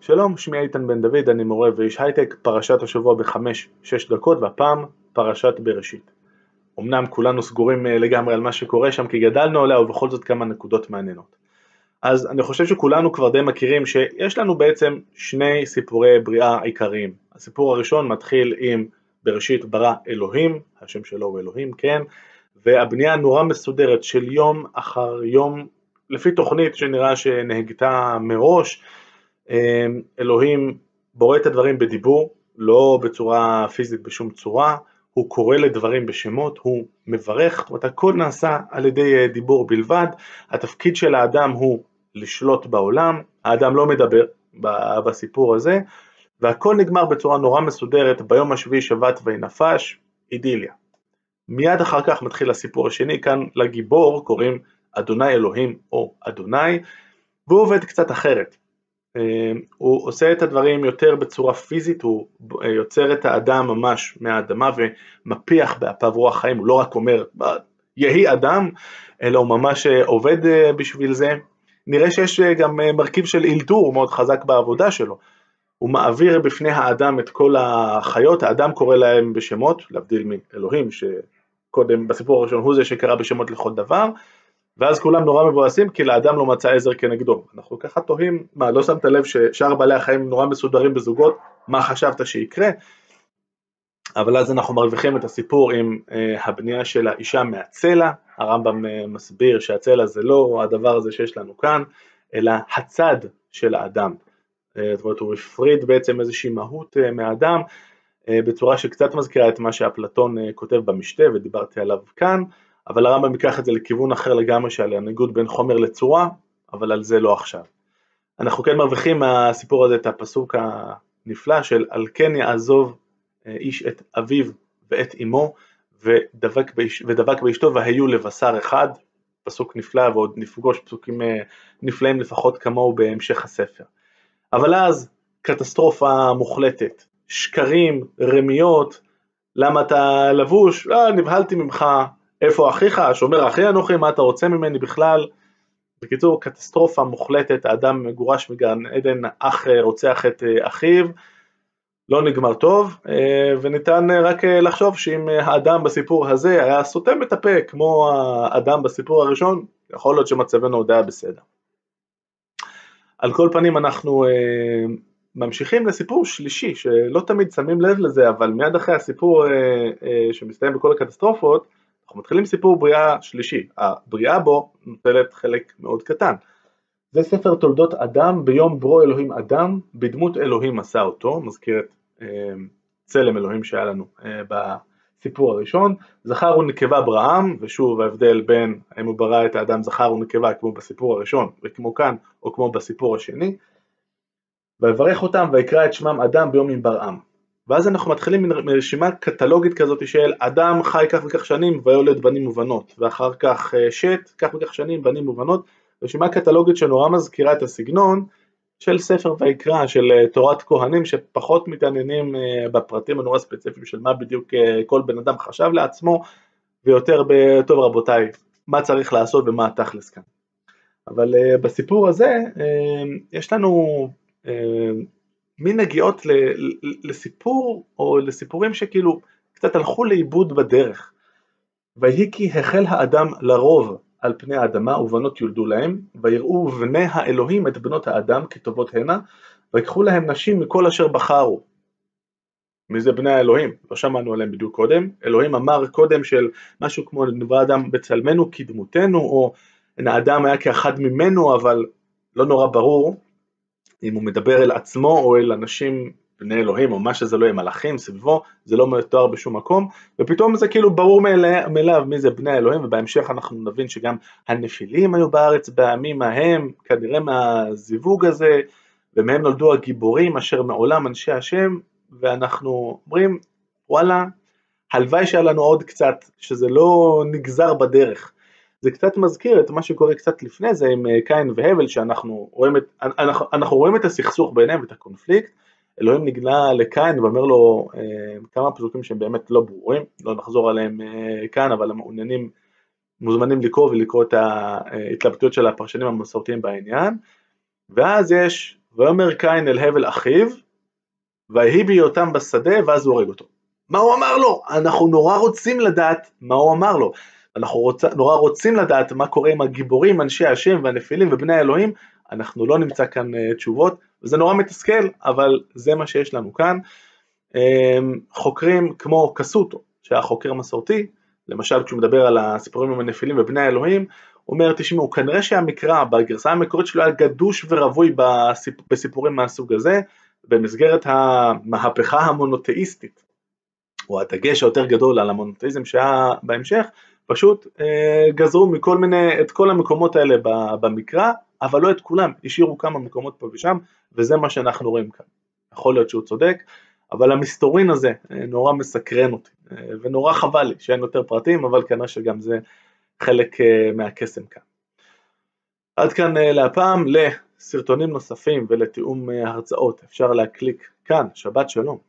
שלום, שמי איתן בן דוד, אני מורה ואיש הייטק, פרשת השבוע בחמש-שש דקות, והפעם פרשת בראשית. אמנם כולנו סגורים אה, לגמרי על מה שקורה שם כי גדלנו עליה, ובכל זאת כמה נקודות מעניינות. אז אני חושב שכולנו כבר די מכירים שיש לנו בעצם שני סיפורי בריאה עיקריים. הסיפור הראשון מתחיל עם בראשית ברא אלוהים, השם שלו הוא אלוהים, כן, והבנייה נורא מסודרת של יום אחר יום, לפי תוכנית שנראה שנהגתה מראש, אלוהים בורא את הדברים בדיבור, לא בצורה פיזית בשום צורה, הוא קורא לדברים בשמות, הוא מברך, זאת אומרת הכל נעשה על ידי אה, דיבור בלבד, התפקיד של האדם הוא לשלוט בעולם, האדם לא מדבר בסיפור הזה, והכל נגמר בצורה נורא מסודרת, ביום השביעי שבת וינפש, אידיליה. מיד אחר כך מתחיל הסיפור השני, כאן לגיבור קוראים אדוני אלוהים או אדוני, והוא עובד קצת אחרת. אה, הוא עושה את הדברים יותר בצורה פיזית, הוא אה, יוצר את האדם ממש מהאדמה ומפיח באפיו רוח חיים, הוא לא רק אומר יהי אדם, אלא הוא ממש אה, עובד בשביל זה. נראה שיש גם מרכיב של אילתור מאוד חזק בעבודה שלו. הוא מעביר בפני האדם את כל החיות, האדם קורא להם בשמות, להבדיל מאלוהים שקודם בסיפור הראשון הוא זה שקרא בשמות לכל דבר, ואז כולם נורא מבואסים כי לאדם לא מצא עזר כנגדו. אנחנו ככה תוהים, מה לא שמת לב ששאר בעלי החיים נורא מסודרים בזוגות, מה חשבת שיקרה? אבל אז אנחנו מרוויחים את הסיפור עם אה, הבנייה של האישה מהצלע, הרמב"ם אה, מסביר שהצלע זה לא הדבר הזה שיש לנו כאן, אלא הצד של האדם. אה, זאת אומרת הוא הפריד בעצם איזושהי מהות אה, מהאדם אה, בצורה שקצת מזכירה את מה שאפלטון אה, כותב במשתה ודיברתי עליו כאן, אבל הרמב"ם ייקח את זה לכיוון אחר לגמרי של הניגוד בין חומר לצורה, אבל על זה לא עכשיו. אנחנו כן מרוויחים מהסיפור הזה את הפסוק הנפלא של על כן יעזוב אה, איש את אביו ואת אמו ודבק, באש, ודבק באשתו והיו לבשר אחד, פסוק נפלא ועוד נפגוש פסוקים אה, נפלאים לפחות כמוהו בהמשך הספר. אבל אז קטסטרופה מוחלטת, שקרים, רמיות, למה אתה לבוש? לא, נבהלתי ממך, איפה אחיך, השומר אחי אנוכי, מה אתה רוצה ממני בכלל? בקיצור, קטסטרופה מוחלטת, האדם מגורש מגן עדן, אח רוצח את אה, אחיו, לא נגמר טוב, אה, וניתן אה, רק לחשוב שאם האדם בסיפור הזה היה סותם את הפה כמו האדם בסיפור הראשון, יכול להיות שמצבנו עוד היה בסדר. על כל פנים אנחנו ממשיכים לסיפור שלישי, שלא תמיד שמים לב לזה, אבל מיד אחרי הסיפור שמסתיים בכל הקטסטרופות, אנחנו מתחילים סיפור בריאה שלישי, הבריאה בו נוטלת חלק מאוד קטן. זה ספר תולדות אדם, ביום ברו אלוהים אדם, בדמות אלוהים עשה אותו, מזכיר את אה, צלם אלוהים שהיה לנו אה, בסיפור הראשון, זכר ונקבה בראם, ושוב ההבדל בין האם הוא ברא את האדם זכר ונקבה כמו בסיפור הראשון וכמו כאן, או כמו בסיפור השני, ויברך אותם ויקרא את שמם אדם ביום עם ברעם. ואז אנחנו מתחילים מרשימה קטלוגית כזאת של אדם חי כך וכך שנים ויולד בנים ובנות, ואחר כך אה, שת, כך וכך שנים בנים ובנות, רשימה קטלוגית שנורא מזכירה את הסגנון של ספר ויקרא, של אה, תורת כהנים, שפחות מתעניינים אה, בפרטים הנורא ספציפיים של מה בדיוק כל בן אדם חשב לעצמו, ויותר בטוב רבותיי, מה צריך לעשות ומה התכלס כאן. אבל בסיפור הזה יש לנו מין נגיעות לסיפור או לסיפורים שכאילו קצת הלכו לאיבוד בדרך. ויהי כי החל האדם לרוב על פני האדמה ובנות יולדו להם, ויראו בני האלוהים את בנות האדם כטובות הנה, ויקחו להם נשים מכל אשר בחרו. מי זה בני האלוהים? לא שמענו עליהם בדיוק קודם. אלוהים אמר קודם של משהו כמו נברא אדם בצלמנו כדמותנו, או האדם היה כאחד ממנו, אבל לא נורא ברור אם הוא מדבר אל עצמו או אל אנשים בני אלוהים או מה שזה לא יהיה, מלאכים סביבו, זה לא מתואר בשום מקום, ופתאום זה כאילו ברור מאליו מי זה בני האלוהים, ובהמשך אנחנו נבין שגם הנפילים היו בארץ בימים ההם, כנראה מהזיווג הזה, ומהם נולדו הגיבורים אשר מעולם אנשי השם, ואנחנו אומרים, וואלה, הלוואי שהיה לנו עוד קצת, שזה לא נגזר בדרך. זה קצת מזכיר את מה שקורה קצת לפני זה עם אה, קין והבל שאנחנו רואים את, אנחנו, אנחנו רואים את הסכסוך ביניהם ואת הקונפליקט, אלוהים נגלה לקין ואומר לו אה, כמה פסוקים שהם באמת לא ברורים, לא נחזור עליהם אה, כאן אבל המעוניינים מוזמנים לקרוא ולקרוא את ההתלבטויות של הפרשנים המסורתיים בעניין ואז יש ויאמר קין אל הבל אחיו, ויהי בהיותם בשדה, ואז הוא הורג אותו. מה הוא אמר לו? אנחנו נורא רוצים לדעת מה הוא אמר לו. אנחנו רוצ... נורא רוצים לדעת מה קורה עם הגיבורים, אנשי השם והנפילים ובני האלוהים, אנחנו לא נמצא כאן uh, תשובות, וזה נורא מתסכל, אבל זה מה שיש לנו כאן. Um, חוקרים כמו קסוטו, שהיה חוקר מסורתי, למשל כשהוא מדבר על הסיפורים עם הנפילים ובני האלוהים, הוא אומר, תשמעו, כנראה שהמקרא בגרסה המקורית שלו היה גדוש ורווי בסיפ... בסיפורים מהסוג הזה, במסגרת המהפכה המונותאיסטית, או הדגש היותר גדול על המונותאיזם שהיה בהמשך, פשוט אה, גזרו מכל מיני, את כל המקומות האלה במקרא, אבל לא את כולם, השאירו כמה מקומות פה ושם, וזה מה שאנחנו רואים כאן. יכול להיות שהוא צודק, אבל המסתורין הזה אה, נורא מסקרן אותי, אה, ונורא חבל לי שאין יותר פרטים, אבל כנראה שגם זה חלק מהקסם כאן. עד כאן להפעם, לסרטונים נוספים ולתיאום הרצאות אפשר להקליק כאן, שבת שלום.